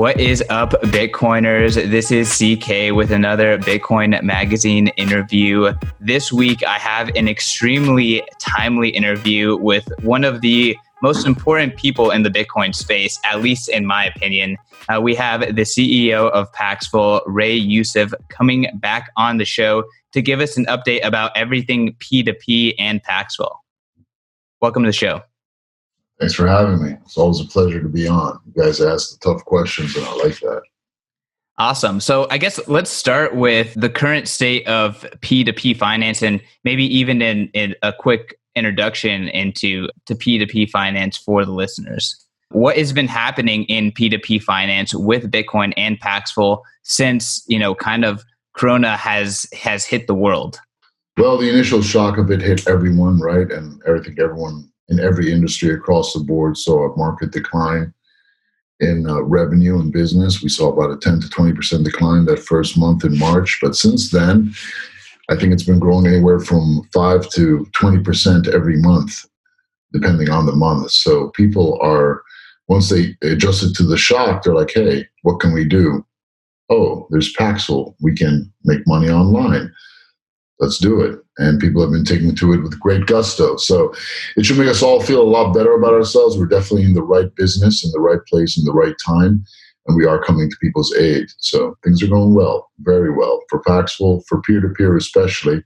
What is up, Bitcoiners? This is CK with another Bitcoin Magazine interview. This week, I have an extremely timely interview with one of the most important people in the Bitcoin space, at least in my opinion. Uh, we have the CEO of Paxful, Ray Youssef, coming back on the show to give us an update about everything P2P and Paxful. Welcome to the show. Thanks for having me. It's always a pleasure to be on. You guys ask the tough questions, and I like that. Awesome. So I guess let's start with the current state of P2P finance and maybe even in, in a quick introduction into to P2P finance for the listeners. What has been happening in P2P finance with Bitcoin and Paxful since, you know, kind of Corona has has hit the world? Well, the initial shock of it hit everyone, right? And I think everyone in every industry across the board saw a market decline in uh, revenue and business. We saw about a 10 to 20% decline that first month in March. But since then, I think it's been growing anywhere from 5 to 20% every month, depending on the month. So people are, once they adjusted to the shock, they're like, hey, what can we do? Oh, there's Paxful. We can make money online let's do it. And people have been taking to it with great gusto. So it should make us all feel a lot better about ourselves. We're definitely in the right business, in the right place, in the right time. And we are coming to people's aid. So things are going well, very well for Paxful, for peer to peer especially,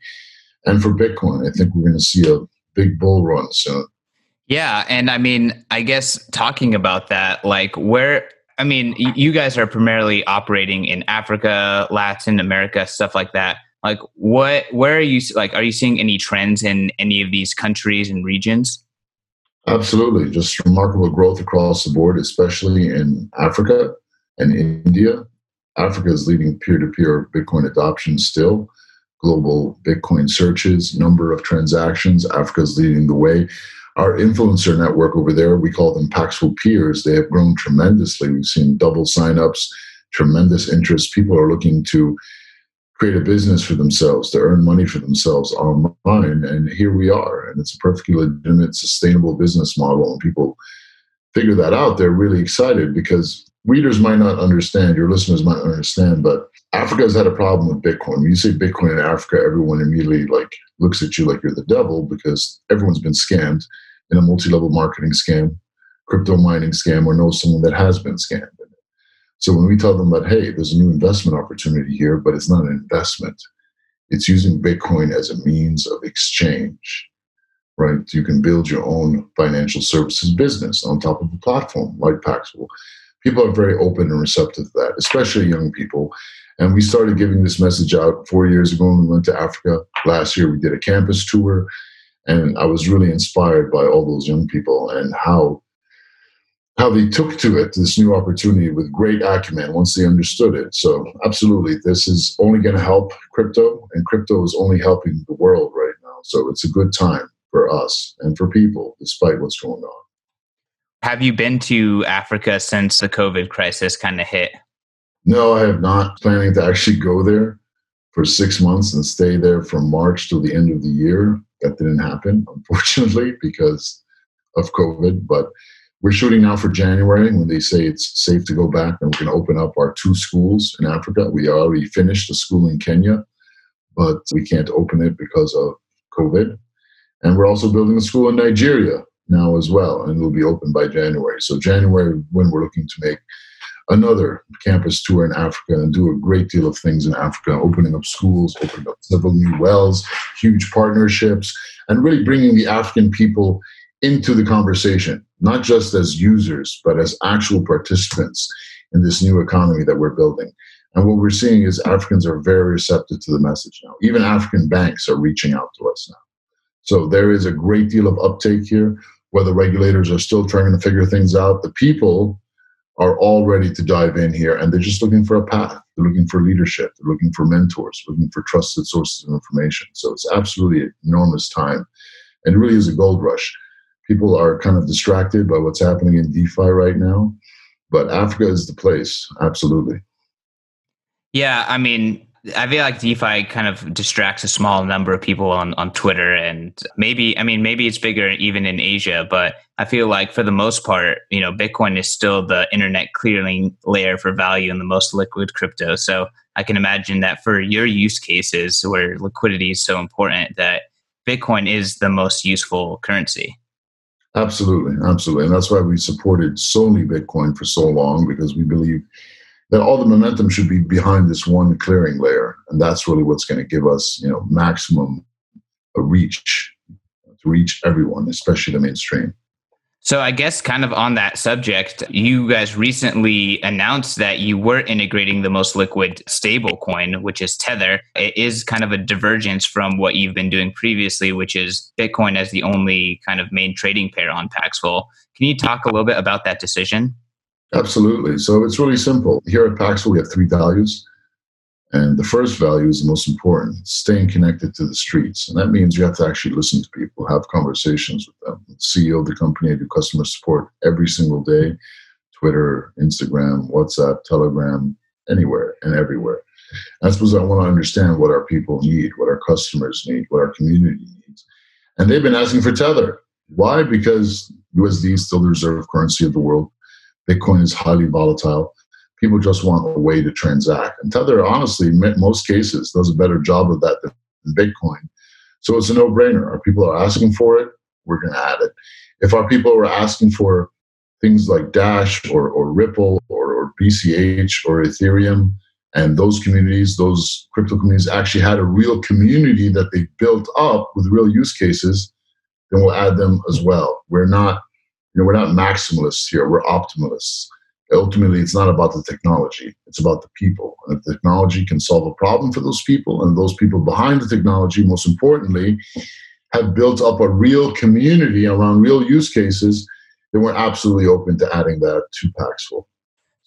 and for Bitcoin. I think we're going to see a big bull run soon. Yeah. And I mean, I guess talking about that, like where I mean, you guys are primarily operating in Africa, Latin America, stuff like that like what where are you like are you seeing any trends in any of these countries and regions? Absolutely. Just remarkable growth across the board especially in africa and india. Africa is leading peer-to-peer bitcoin adoption still. Global bitcoin searches number of transactions africa is leading the way. Our influencer network over there we call them paxful peers. They have grown tremendously. We've seen double signups tremendous interest. People are looking to create a business for themselves, to earn money for themselves online. And here we are. And it's a perfectly legitimate, sustainable business model. And people figure that out, they're really excited because readers might not understand, your listeners might understand, but Africa has had a problem with Bitcoin. When you say Bitcoin in Africa, everyone immediately like looks at you like you're the devil because everyone's been scammed in a multi-level marketing scam, crypto mining scam, or knows someone that has been scammed. So when we tell them that, hey, there's a new investment opportunity here, but it's not an investment, it's using Bitcoin as a means of exchange, right? You can build your own financial services business on top of a platform like Paxful. People are very open and receptive to that, especially young people. And we started giving this message out four years ago when we went to Africa. Last year, we did a campus tour. And I was really inspired by all those young people and how how they took to it, this new opportunity with great acumen once they understood it. So, absolutely, this is only going to help crypto, and crypto is only helping the world right now. So, it's a good time for us and for people, despite what's going on. Have you been to Africa since the COVID crisis kind of hit? No, I have not. Planning to actually go there for six months and stay there from March till the end of the year. That didn't happen, unfortunately, because of COVID. But we're shooting now for January when they say it's safe to go back and going to open up our two schools in Africa. We already finished the school in Kenya, but we can't open it because of COVID. And we're also building a school in Nigeria now as well, and it'll be open by January. So, January, when we're looking to make another campus tour in Africa and do a great deal of things in Africa, opening up schools, opening up several new wells, huge partnerships, and really bringing the African people into the conversation, not just as users, but as actual participants in this new economy that we're building. And what we're seeing is Africans are very receptive to the message now. Even African banks are reaching out to us now. So there is a great deal of uptake here. where the regulators are still trying to figure things out, the people are all ready to dive in here and they're just looking for a path. They're looking for leadership. They're looking for mentors, looking for trusted sources of information. So it's absolutely enormous time. And it really is a gold rush people are kind of distracted by what's happening in DeFi right now. But Africa is the place, absolutely. Yeah, I mean, I feel like DeFi kind of distracts a small number of people on, on Twitter. And maybe, I mean, maybe it's bigger even in Asia, but I feel like for the most part, you know, Bitcoin is still the internet clearing layer for value and the most liquid crypto. So I can imagine that for your use cases where liquidity is so important, that Bitcoin is the most useful currency. Absolutely, absolutely. And that's why we supported solely Bitcoin for so long because we believe that all the momentum should be behind this one clearing layer. And that's really what's going to give us, you know, maximum uh, reach to reach everyone, especially the mainstream. So I guess kind of on that subject, you guys recently announced that you were integrating the most liquid stable coin, which is Tether. It is kind of a divergence from what you've been doing previously, which is Bitcoin as the only kind of main trading pair on Paxful. Can you talk a little bit about that decision? Absolutely. So it's really simple. Here at Paxful, we have three values. And the first value is the most important staying connected to the streets. And that means you have to actually listen to people, have conversations with them. The CEO of the company, I do customer support every single day Twitter, Instagram, WhatsApp, Telegram, anywhere and everywhere. I suppose I want to understand what our people need, what our customers need, what our community needs. And they've been asking for Tether. Why? Because USD is still the reserve currency of the world. Bitcoin is highly volatile people just want a way to transact. And Tether, honestly, in most cases, does a better job of that than Bitcoin. So it's a no brainer. Our people are asking for it, we're going to add it. If our people are asking for things like Dash or, or Ripple or, or BCH or Ethereum, and those communities, those crypto communities actually had a real community that they built up with real use cases, then we'll add them as well. We're not, you know, we're not maximalists here, we're optimalists ultimately it's not about the technology it's about the people and if technology can solve a problem for those people and those people behind the technology most importantly have built up a real community around real use cases then we're absolutely open to adding that to paxful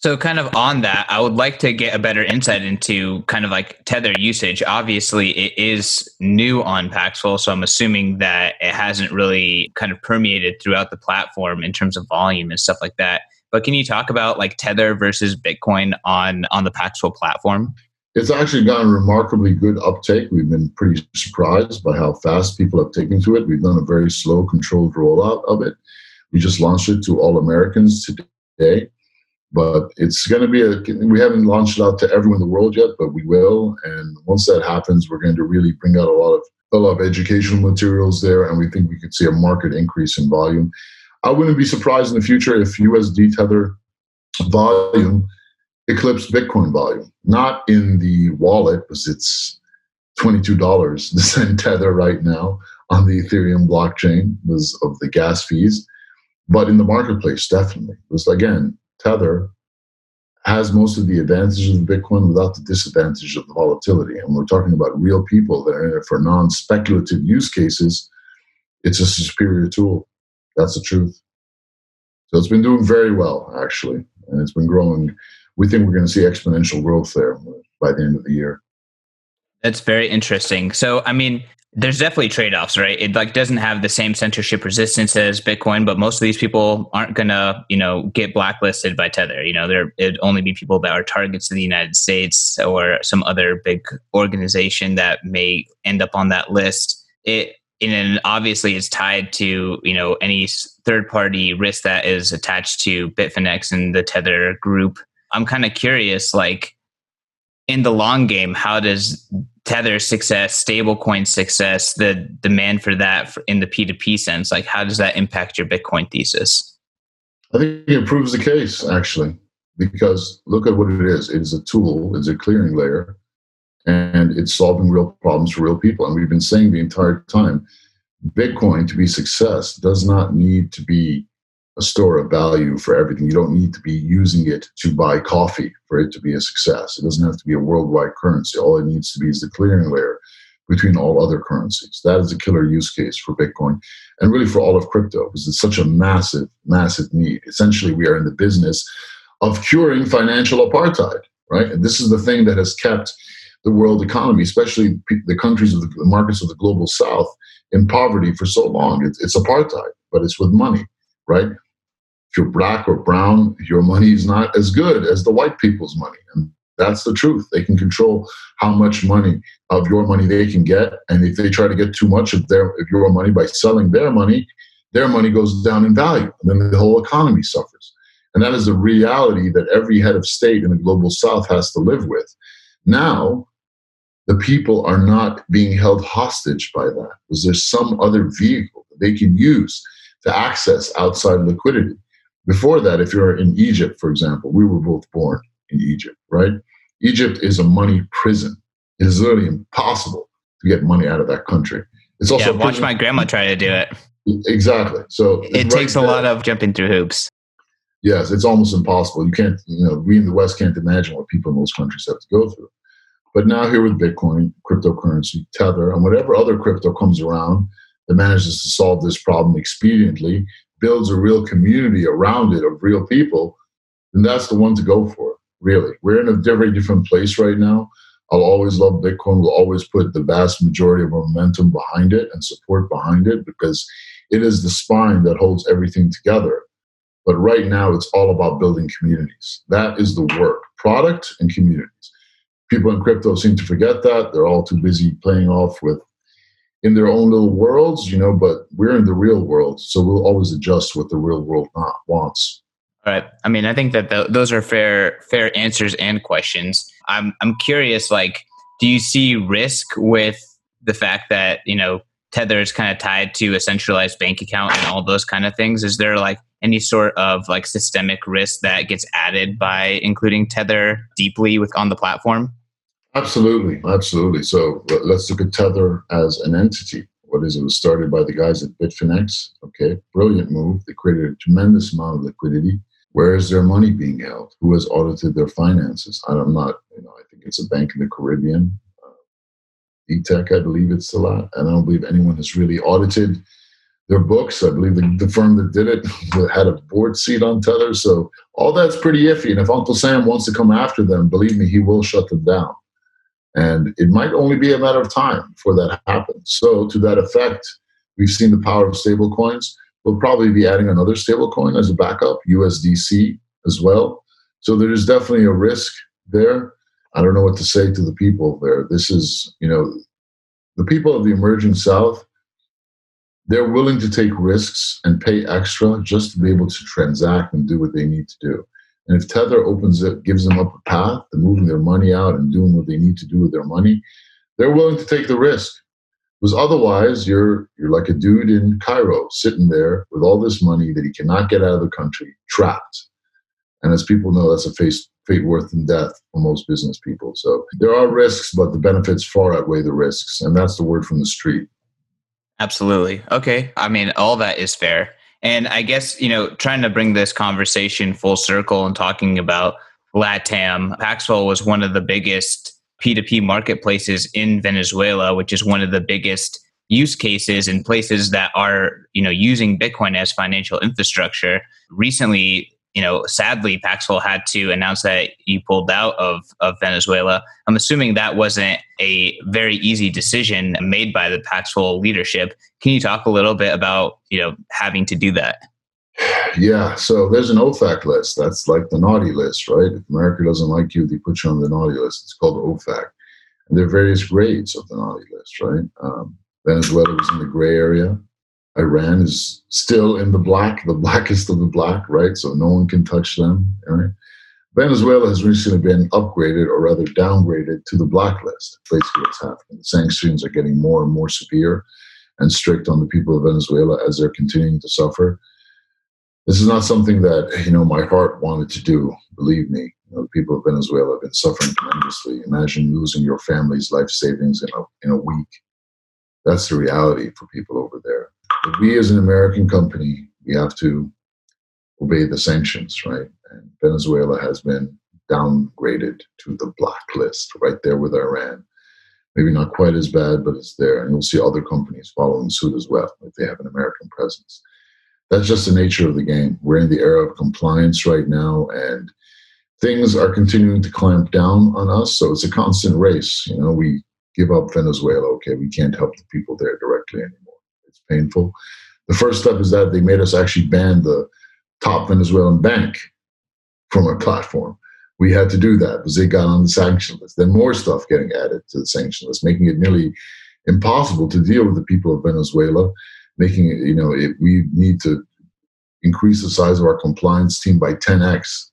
so, kind of on that, I would like to get a better insight into kind of like Tether usage. Obviously, it is new on Paxful, so I'm assuming that it hasn't really kind of permeated throughout the platform in terms of volume and stuff like that. But can you talk about like Tether versus Bitcoin on on the Paxful platform? It's actually gotten remarkably good uptake. We've been pretty surprised by how fast people have taken to it. We've done a very slow, controlled rollout of it. We just launched it to all Americans today, but it's going to be a. We haven't launched it out to everyone in the world yet, but we will. And once that happens, we're going to really bring out a lot of a lot of educational materials there, and we think we could see a market increase in volume. I wouldn't be surprised in the future if USD Tether volume eclipsed Bitcoin volume. Not in the wallet, because it's $22 to send Tether right now on the Ethereum blockchain was of the gas fees, but in the marketplace, definitely. Because again, Tether has most of the advantages of Bitcoin without the disadvantage of the volatility. And we're talking about real people that are in it for non speculative use cases. It's a superior tool. That's the truth. So it's been doing very well, actually, and it's been growing. We think we're going to see exponential growth there by the end of the year. That's very interesting. So, I mean, there's definitely trade-offs, right? It like doesn't have the same censorship resistance as Bitcoin, but most of these people aren't gonna, you know, get blacklisted by Tether. You know, there it'd only be people that are targets in the United States or some other big organization that may end up on that list. It and then obviously it's tied to you know any third party risk that is attached to bitfinex and the tether group. I'm kind of curious like in the long game how does tether success stablecoin success the demand for that in the p2p sense like how does that impact your bitcoin thesis? I think it proves the case actually because look at what it is. It is a tool. It's a clearing layer and it's solving real problems for real people. And we've been saying the entire time Bitcoin to be success does not need to be a store of value for everything. You don't need to be using it to buy coffee for it to be a success. It doesn't have to be a worldwide currency. All it needs to be is the clearing layer between all other currencies. That is a killer use case for Bitcoin and really for all of crypto because it's such a massive, massive need. Essentially, we are in the business of curing financial apartheid, right? And this is the thing that has kept the world economy, especially the countries of the, the markets of the global south, in poverty for so long. It's, it's apartheid, but it's with money, right? If you're black or brown, your money is not as good as the white people's money. And That's the truth. They can control how much money of your money they can get, and if they try to get too much of their of your money by selling their money, their money goes down in value, and then the whole economy suffers. And that is the reality that every head of state in the global south has to live with. Now, the people are not being held hostage by that because there's some other vehicle that they can use to access outside liquidity. Before that, if you're in Egypt, for example, we were both born in Egypt, right? Egypt is a money prison. It is literally impossible to get money out of that country. It's also yeah, watch my grandma try to do it. Exactly. So it right takes a there. lot of jumping through hoops. Yes, it's almost impossible. You can't, you know, we in the West can't imagine what people in those countries have to go through. But now here with Bitcoin, cryptocurrency, Tether, and whatever other crypto comes around that manages to solve this problem expediently, builds a real community around it of real people, then that's the one to go for. Really, we're in a very different place right now. I'll always love Bitcoin. We'll always put the vast majority of our momentum behind it and support behind it because it is the spine that holds everything together. But right now, it's all about building communities. That is the work product and communities. People in crypto seem to forget that. They're all too busy playing off with in their own little worlds, you know, but we're in the real world. So we'll always adjust what the real world not wants. All right. I mean, I think that th- those are fair fair answers and questions. I'm I'm curious like do you see risk with the fact that, you know, Tether is kind of tied to a centralized bank account and all those kind of things? Is there like any sort of like systemic risk that gets added by including Tether deeply with on the platform? Absolutely, absolutely. So let's look at Tether as an entity. What is it? it was started by the guys at Bitfinex. Okay, brilliant move. They created a tremendous amount of liquidity. Where is their money being held? Who has audited their finances? I'm not, you know, I think it's a bank in the Caribbean. Uh, ETEC, I believe it's still lot. And I don't believe anyone has really audited their books. I believe the, the firm that did it had a board seat on Tether. So all that's pretty iffy. And if Uncle Sam wants to come after them, believe me, he will shut them down. And it might only be a matter of time before that happens. So, to that effect, we've seen the power of stablecoins. We'll probably be adding another stablecoin as a backup, USDC as well. So, there is definitely a risk there. I don't know what to say to the people there. This is, you know, the people of the emerging South, they're willing to take risks and pay extra just to be able to transact and do what they need to do. And if Tether opens it, gives them up a path to moving their money out and doing what they need to do with their money, they're willing to take the risk. Because otherwise, you're you're like a dude in Cairo sitting there with all this money that he cannot get out of the country, trapped. And as people know, that's a face, fate worse than death for most business people. So there are risks, but the benefits far outweigh the risks, and that's the word from the street. Absolutely. Okay. I mean, all that is fair. And I guess, you know, trying to bring this conversation full circle and talking about LATAM, Paxful was one of the biggest P2P marketplaces in Venezuela, which is one of the biggest use cases in places that are, you know, using Bitcoin as financial infrastructure. Recently, you know, sadly, Paxful had to announce that you pulled out of, of Venezuela. I'm assuming that wasn't a very easy decision made by the Paxful leadership. Can you talk a little bit about, you know, having to do that? Yeah, so there's an OFAC list. That's like the naughty list, right? If America doesn't like you, they put you on the naughty list. It's called OFAC. And there are various grades of the naughty list, right? Um, Venezuela was in the gray area. Iran is still in the black, the blackest of the black, right? So no one can touch them. Right? Venezuela has recently been upgraded, or rather downgraded, to the blacklist. Basically, what's happening. The sanctions are getting more and more severe and strict on the people of Venezuela as they're continuing to suffer. This is not something that you know my heart wanted to do. Believe me, you know, the people of Venezuela have been suffering tremendously. Imagine losing your family's life savings in a in a week. That's the reality for people over there we as an American company, we have to obey the sanctions, right? And Venezuela has been downgraded to the blacklist right there with Iran. Maybe not quite as bad, but it's there. And you'll see other companies following suit as well if they have an American presence. That's just the nature of the game. We're in the era of compliance right now, and things are continuing to clamp down on us. So it's a constant race. You know, we give up Venezuela. Okay, we can't help the people there directly anymore painful. The first step is that they made us actually ban the top Venezuelan bank from our platform. we had to do that because they got on the sanction list. Then more stuff getting added to the sanction list, making it nearly impossible to deal with the people of Venezuela. Making it, you know, it, we need to increase the size of our compliance team by 10x to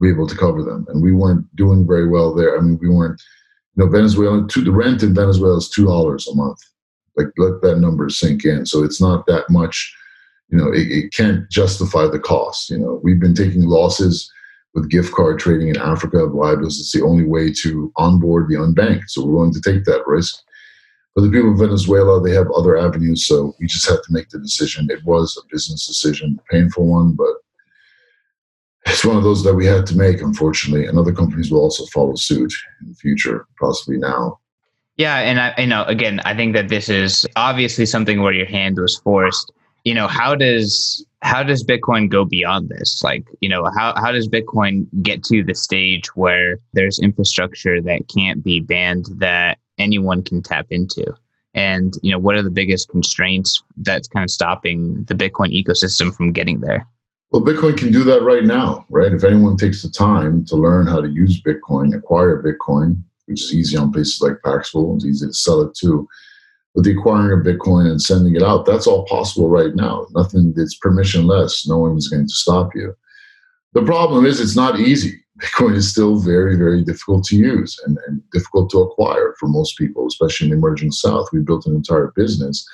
be able to cover them. And we weren't doing very well there. I mean, we weren't, you know, Venezuela, to, the rent in Venezuela is $2 a month. Like, let that number sink in. So it's not that much, you know, it, it can't justify the cost. You know, we've been taking losses with gift card trading in Africa. Why? Because it's the only way to onboard the unbanked. So we're willing to take that risk. For the people of Venezuela, they have other avenues. So we just had to make the decision. It was a business decision, a painful one, but it's one of those that we had to make, unfortunately. And other companies will also follow suit in the future, possibly now. Yeah, and I, you know, again, I think that this is obviously something where your hand was forced. You know, how does how does Bitcoin go beyond this? Like, you know, how, how does Bitcoin get to the stage where there's infrastructure that can't be banned that anyone can tap into? And, you know, what are the biggest constraints that's kind of stopping the Bitcoin ecosystem from getting there? Well, Bitcoin can do that right now, right? If anyone takes the time to learn how to use Bitcoin, acquire Bitcoin, which is easy on places like Paxful, it's easy to sell it too with the acquiring of Bitcoin and sending it out, that's all possible right now. Nothing that's permissionless. No one is going to stop you. The problem is it's not easy. Bitcoin is still very, very difficult to use and, and difficult to acquire for most people, especially in the emerging South. We built an entire business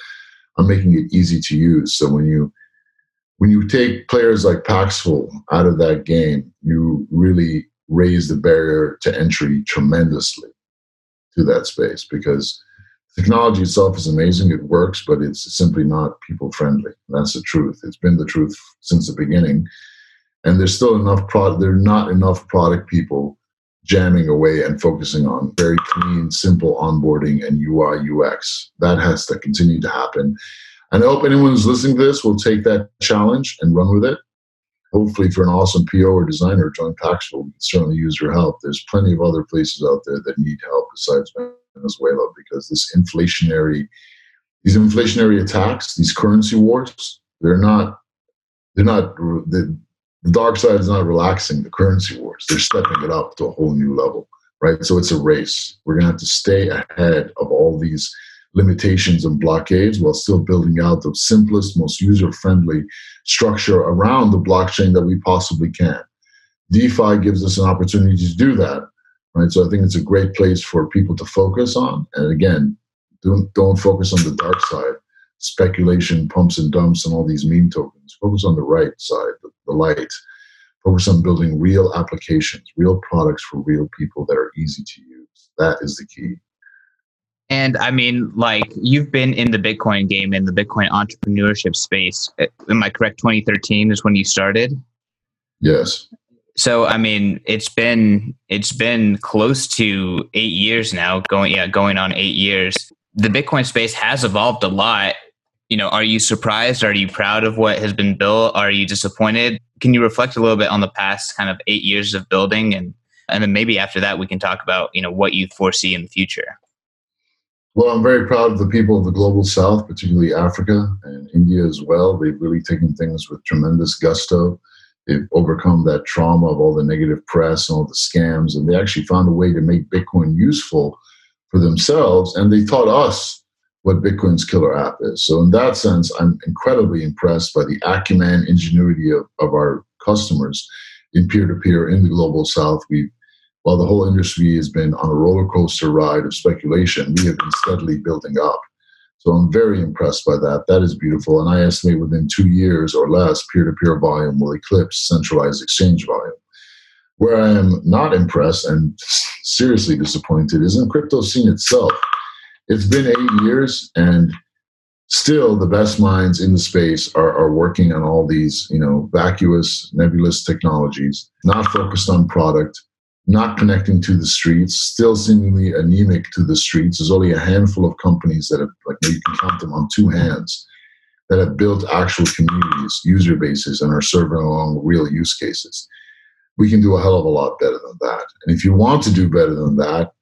on making it easy to use. So when you when you take players like Paxful out of that game, you really raise the barrier to entry tremendously to that space because technology itself is amazing. It works, but it's simply not people friendly. That's the truth. It's been the truth since the beginning. And there's still enough product. There are not enough product people jamming away and focusing on very clean, simple onboarding and UI UX. That has to continue to happen. And I hope anyone who's listening to this will take that challenge and run with it. Hopefully, for an awesome PO or designer, Paxful. We can certainly use your help. There's plenty of other places out there that need help besides Venezuela because this inflationary, these inflationary attacks, these currency wars, they're not, they're not, the, the dark side is not relaxing the currency wars. They're stepping it up to a whole new level, right? So it's a race. We're going to have to stay ahead of all these limitations and blockades while still building out the simplest, most user friendly structure around the blockchain that we possibly can. DeFi gives us an opportunity to do that right? So I think it's a great place for people to focus on. And again, don't don't focus on the dark side, speculation, pumps and dumps, and all these meme tokens. Focus on the right side, the, the light. Focus on building real applications, real products for real people that are easy to use. That is the key. And I mean, like you've been in the Bitcoin game in the Bitcoin entrepreneurship space. Eh, am I correct? 2013 is when you started. Yes. So I mean, it's been it's been close to eight years now, going yeah, going on eight years. The Bitcoin space has evolved a lot. You know, are you surprised? Are you proud of what has been built? Are you disappointed? Can you reflect a little bit on the past kind of eight years of building and and then maybe after that we can talk about, you know, what you foresee in the future. Well, I'm very proud of the people of the global south, particularly Africa and India as well. They've really taken things with tremendous gusto they've overcome that trauma of all the negative press and all the scams, and they actually found a way to make Bitcoin useful for themselves, and they taught us what Bitcoin's killer app is. So in that sense, I'm incredibly impressed by the acumen, ingenuity of, of our customers in peer-to-peer in the global south. We while the whole industry has been on a roller coaster ride of speculation, we have been steadily building up. So I'm very impressed by that. That is beautiful. And I estimate within two years or less, peer to peer volume will eclipse centralized exchange volume. Where I am not impressed and seriously disappointed is in crypto scene itself. It's been eight years and still the best minds in the space are, are working on all these, you know, vacuous, nebulous technologies, not focused on product, not connecting to the streets, still seemingly anemic to the streets. There's only a handful of companies that have, like, you can count them on two hands, that have built actual communities, user bases, and are serving along real use cases. We can do a hell of a lot better than that. And if you want to do better than that,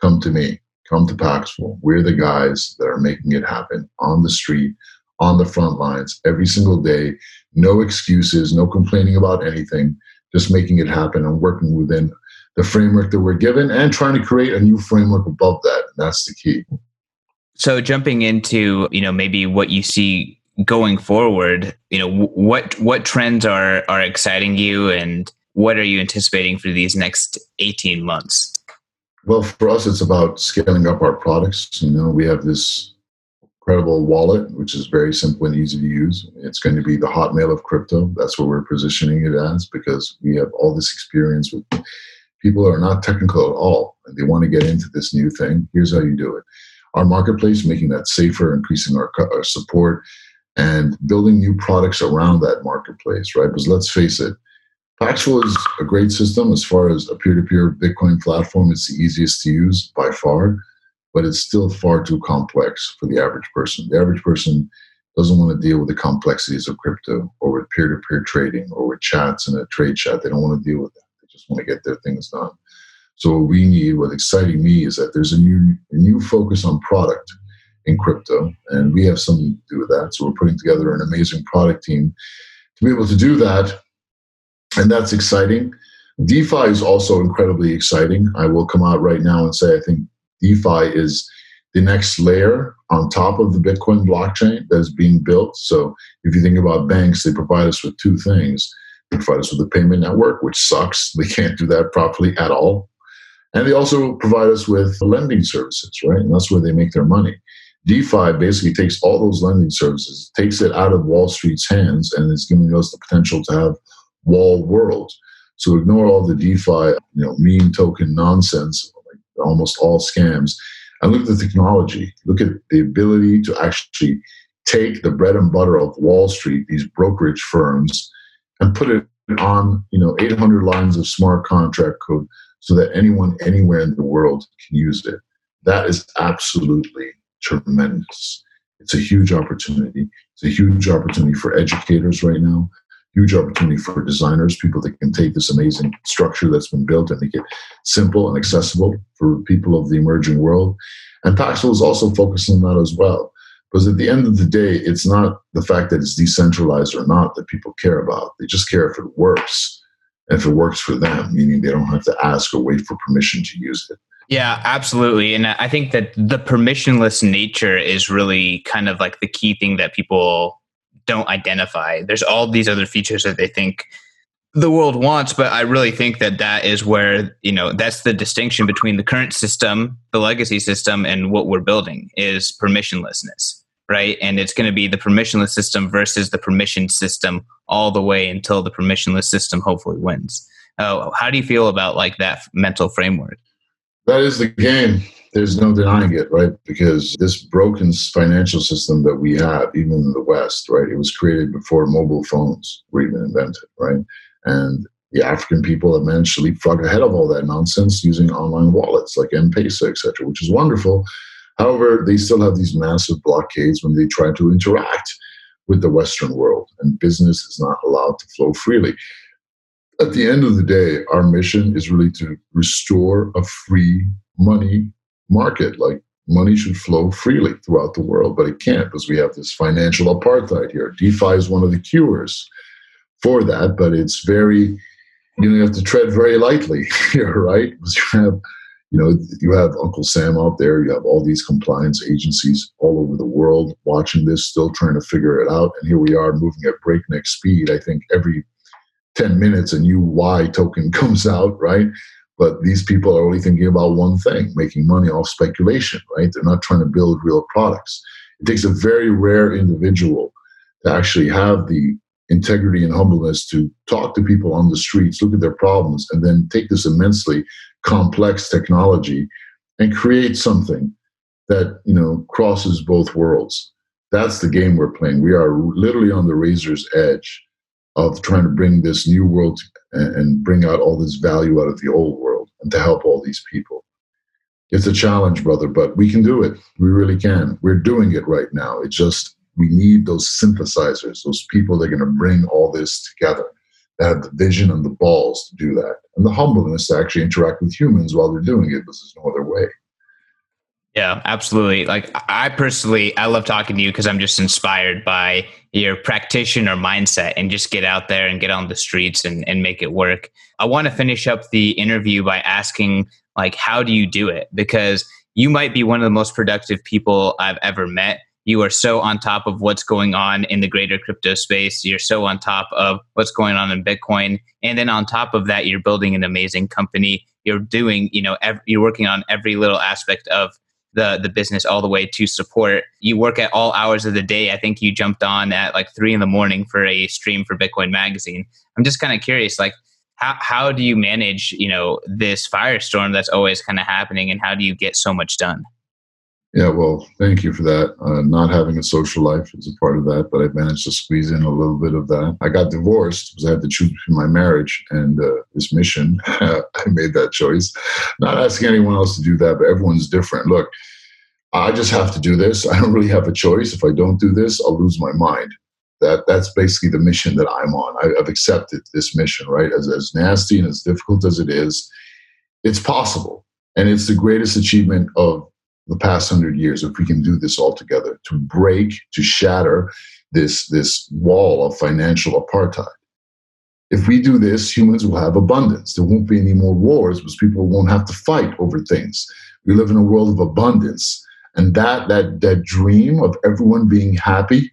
come to me. Come to Paxful. We're the guys that are making it happen on the street, on the front lines, every single day. No excuses, no complaining about anything just making it happen and working within the framework that we're given and trying to create a new framework above that. And That's the key. So jumping into, you know, maybe what you see going forward, you know, what what trends are are exciting you and what are you anticipating for these next 18 months? Well, for us, it's about scaling up our products. You know, we have this incredible wallet, which is very simple and easy to use. It's going to be the Hotmail of crypto. That's what we're positioning it as because we have all this experience with people are not technical at all and they want to get into this new thing. Here's how you do it. Our marketplace, making that safer, increasing our, our support, and building new products around that marketplace, right? Because let's face it, Paxful is a great system as far as a peer-to-peer Bitcoin platform. It's the easiest to use by far, but it's still far too complex for the average person. The average person doesn't want to deal with the complexities of crypto or with peer-to-peer trading or with chats in a trade chat. They don't want to deal with that. Just want to get their things done. So what we need, what exciting me is that there's a new a new focus on product in crypto, and we have something to do with that. So we're putting together an amazing product team to be able to do that and that's exciting. DeFi is also incredibly exciting. I will come out right now and say I think DeFi is the next layer on top of the Bitcoin blockchain that is being built. So if you think about banks, they provide us with two things. They provide us with a payment network, which sucks. They can't do that properly at all. And they also provide us with lending services, right? And that's where they make their money. DeFi basically takes all those lending services, takes it out of Wall Street's hands, and is giving us the potential to have wall world. So ignore all the DeFi, you know, meme token nonsense, like almost all scams, and look at the technology. Look at the ability to actually take the bread and butter of Wall Street, these brokerage firms, and put it on, you know, 800 lines of smart contract code so that anyone anywhere in the world can use it. That is absolutely tremendous. It's a huge opportunity. It's a huge opportunity for educators right now huge opportunity for designers, people that can take this amazing structure that's been built and make it simple and accessible for people of the emerging world. And Paxful is also focused on that as well. Because at the end of the day, it's not the fact that it's decentralized or not that people care about. They just care if it works. And if it works for them, meaning they don't have to ask or wait for permission to use it. Yeah, absolutely. And I think that the permissionless nature is really kind of like the key thing that people don't identify. There's all these other features that they think the world wants, but I really think that that is where you know that's the distinction between the current system, the legacy system, and what we're building is permissionlessness, right? And it's going to be the permissionless system versus the permission system all the way until the permissionless system hopefully wins. Oh, how do you feel about like that mental framework? That is the game there's no denying it, right? Because this broken financial system that we have, even in the West, right, it was created before mobile phones were even invented, right? And the African people have managed to leapfrog ahead of all that nonsense using online wallets like M-Pesa, etc., which is wonderful. However, they still have these massive blockades when they try to interact with the Western world, and business is not allowed to flow freely. At the end of the day, our mission is really to restore a free money market. Like money should flow freely throughout the world, but it can't because we have this financial apartheid here. DeFi is one of the cures for that, but it's very, you know, you have to tread very lightly here, right? Because you have, you know, you have Uncle Sam out there, you have all these compliance agencies all over the world watching this, still trying to figure it out. And here we are moving at breakneck speed. I think every 10 minutes a new Y token comes out, right? But these people are only thinking about one thing making money off speculation, right? They're not trying to build real products. It takes a very rare individual to actually have the integrity and humbleness to talk to people on the streets, look at their problems, and then take this immensely complex technology and create something that you know crosses both worlds. That's the game we're playing. We are literally on the razor's edge of trying to bring this new world and bring out all this value out of the old world and to help all these people. It's a challenge, brother, but we can do it. We really can. We're doing it right now. It's just we need those synthesizers, those people that are going to bring all this together, that have the vision and the balls to do that, and the humbleness to actually interact with humans while they're doing it, because there's no other way. Yeah, absolutely. Like I personally, I love talking to you because I'm just inspired by your practitioner mindset and just get out there and get on the streets and, and make it work. I want to finish up the interview by asking like how do you do it? Because you might be one of the most productive people I've ever met. You are so on top of what's going on in the greater crypto space. You're so on top of what's going on in Bitcoin. And then on top of that, you're building an amazing company. You're doing, you know, you're working on every little aspect of the the business all the way to support. You work at all hours of the day. I think you jumped on at like three in the morning for a stream for Bitcoin Magazine. I'm just kind of curious, like how how do you manage you know this firestorm that's always kind of happening, and how do you get so much done? Yeah, well, thank you for that. Uh, not having a social life is a part of that, but I managed to squeeze in a little bit of that. I got divorced because I had to choose between my marriage and uh, this mission. I made that choice. Not asking anyone else to do that, but everyone's different. Look, I just have to do this. I don't really have a choice. If I don't do this, I'll lose my mind. That that's basically the mission that I'm on. I, have accepted this mission, right? As as nasty and as difficult as it is, it's possible, and it's the greatest achievement of the past hundred years if we can do this all together to break, to shatter this, this wall of financial apartheid. If we do this, humans will have abundance. There won't be any more wars because people won't have to fight over things. We live in a world of abundance. And that, that, that dream of everyone being happy,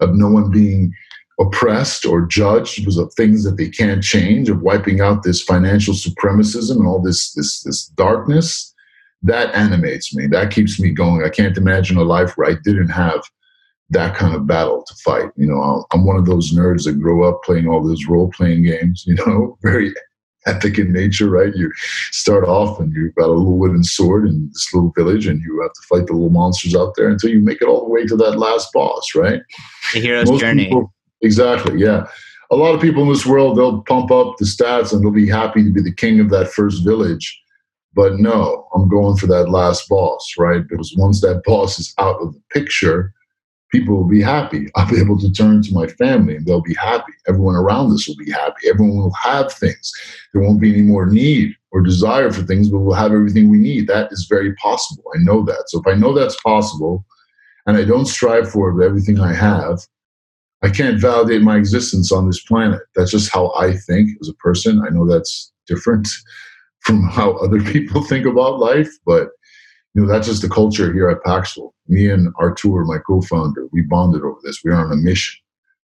of no one being oppressed or judged because of things that they can't change, of wiping out this financial supremacism and all this, this, this darkness, that animates me. That keeps me going. I can't imagine a life where I didn't have that kind of battle to fight. You know, I'm one of those nerds that grow up playing all those role playing games, you know, very epic in nature, right? You start off and you've got a little wooden sword in this little village and you have to fight the little monsters out there until you make it all the way to that last boss, right? The hero's Most journey. People, exactly, yeah. A lot of people in this world, they'll pump up the stats and they'll be happy to be the king of that first village but no, I'm going for that last boss, right? Because once that boss is out of the picture, people will be happy. I'll be able to turn to my family and they'll be happy. Everyone around us will be happy. Everyone will have things. There won't be any more need or desire for things, but we'll have everything we need. That is very possible. I know that. So if I know that's possible and I don't strive for it with everything I have, I can't validate my existence on this planet. That's just how I think as a person. I know that's different from how other people think about life. But you know, that's just the culture here at Paxful. Me and Artur, my co-founder, we bonded over this. We're on a mission.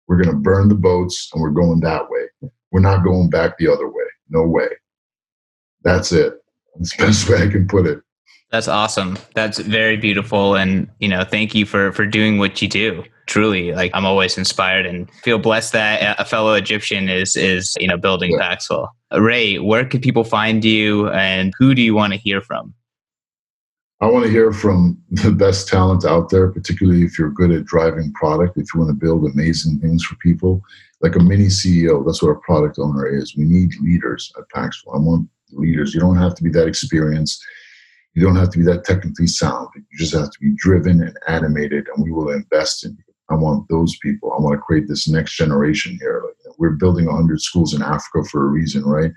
We're going to burn the boats, and we're going that way. We're not going back the other way. No way. That's it. That's the best way I can put it. That's awesome. That's very beautiful, and you know, thank you for for doing what you do. Truly, like I'm always inspired and feel blessed that a fellow Egyptian is is you know building yeah. Paxful. Ray, where can people find you, and who do you want to hear from? I want to hear from the best talent out there, particularly if you're good at driving product. If you want to build amazing things for people, like a mini CEO, that's what a product owner is. We need leaders at Paxful. I want leaders. You don't have to be that experienced you don't have to be that technically sound. You just have to be driven and animated, and we will invest in you. I want those people. I want to create this next generation here. Like, we're building 100 schools in Africa for a reason, right?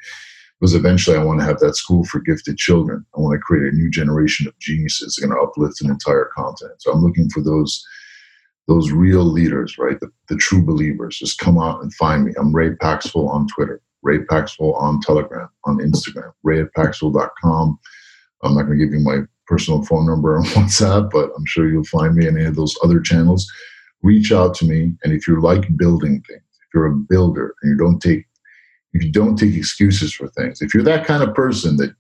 Because eventually I want to have that school for gifted children. I want to create a new generation of geniuses going to uplift an entire continent. So I'm looking for those those real leaders, right? The, the true believers. Just come out and find me. I'm Ray Paxful on Twitter, Ray Paxful on Telegram, on Instagram, ray at paxful.com. I'm not going to give you my personal phone number on WhatsApp, but I'm sure you'll find me in any of those other channels. Reach out to me, and if you like building things, if you're a builder and you don't take if you don't take excuses for things, if you're that kind of person that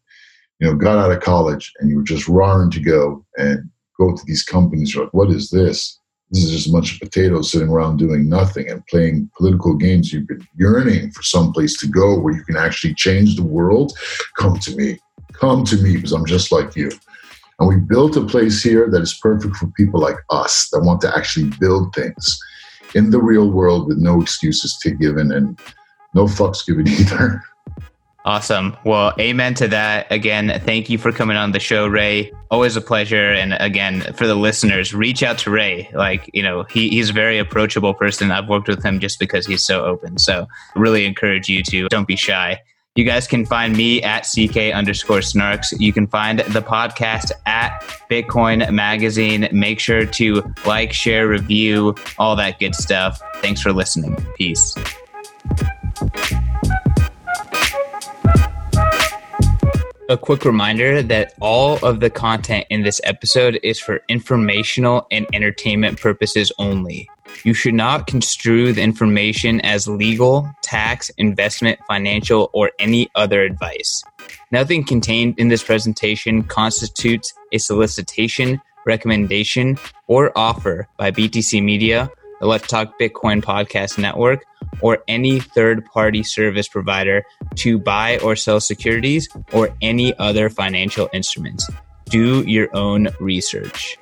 you know got out of college and you were just raring to go and go to these companies, you're like, what is this? This is just a bunch of potatoes sitting around doing nothing and playing political games. You've been yearning for some place to go where you can actually change the world. Come to me come to me because I'm just like you. And we built a place here that is perfect for people like us that want to actually build things in the real world with no excuses to given and no fucks given either. Awesome. Well, amen to that. Again, thank you for coming on the show, Ray. Always a pleasure. And again, for the listeners, reach out to Ray. Like, you know, he, he's a very approachable person. I've worked with him just because he's so open. So really encourage you to don't be shy You guys can find me at CK underscore snarks. You can find the podcast at Bitcoin Magazine. Make sure to like, share, review, all that good stuff. Thanks for listening. Peace. A quick reminder that all of the content in this episode is for informational and entertainment purposes only. You should not construe the information as legal, tax, investment, financial, or any other advice. Nothing contained in this presentation constitutes a solicitation, recommendation, or offer by BTC Media, the Let's Talk Bitcoin podcast network, or any third party service provider to buy or sell securities or any other financial instruments. Do your own research.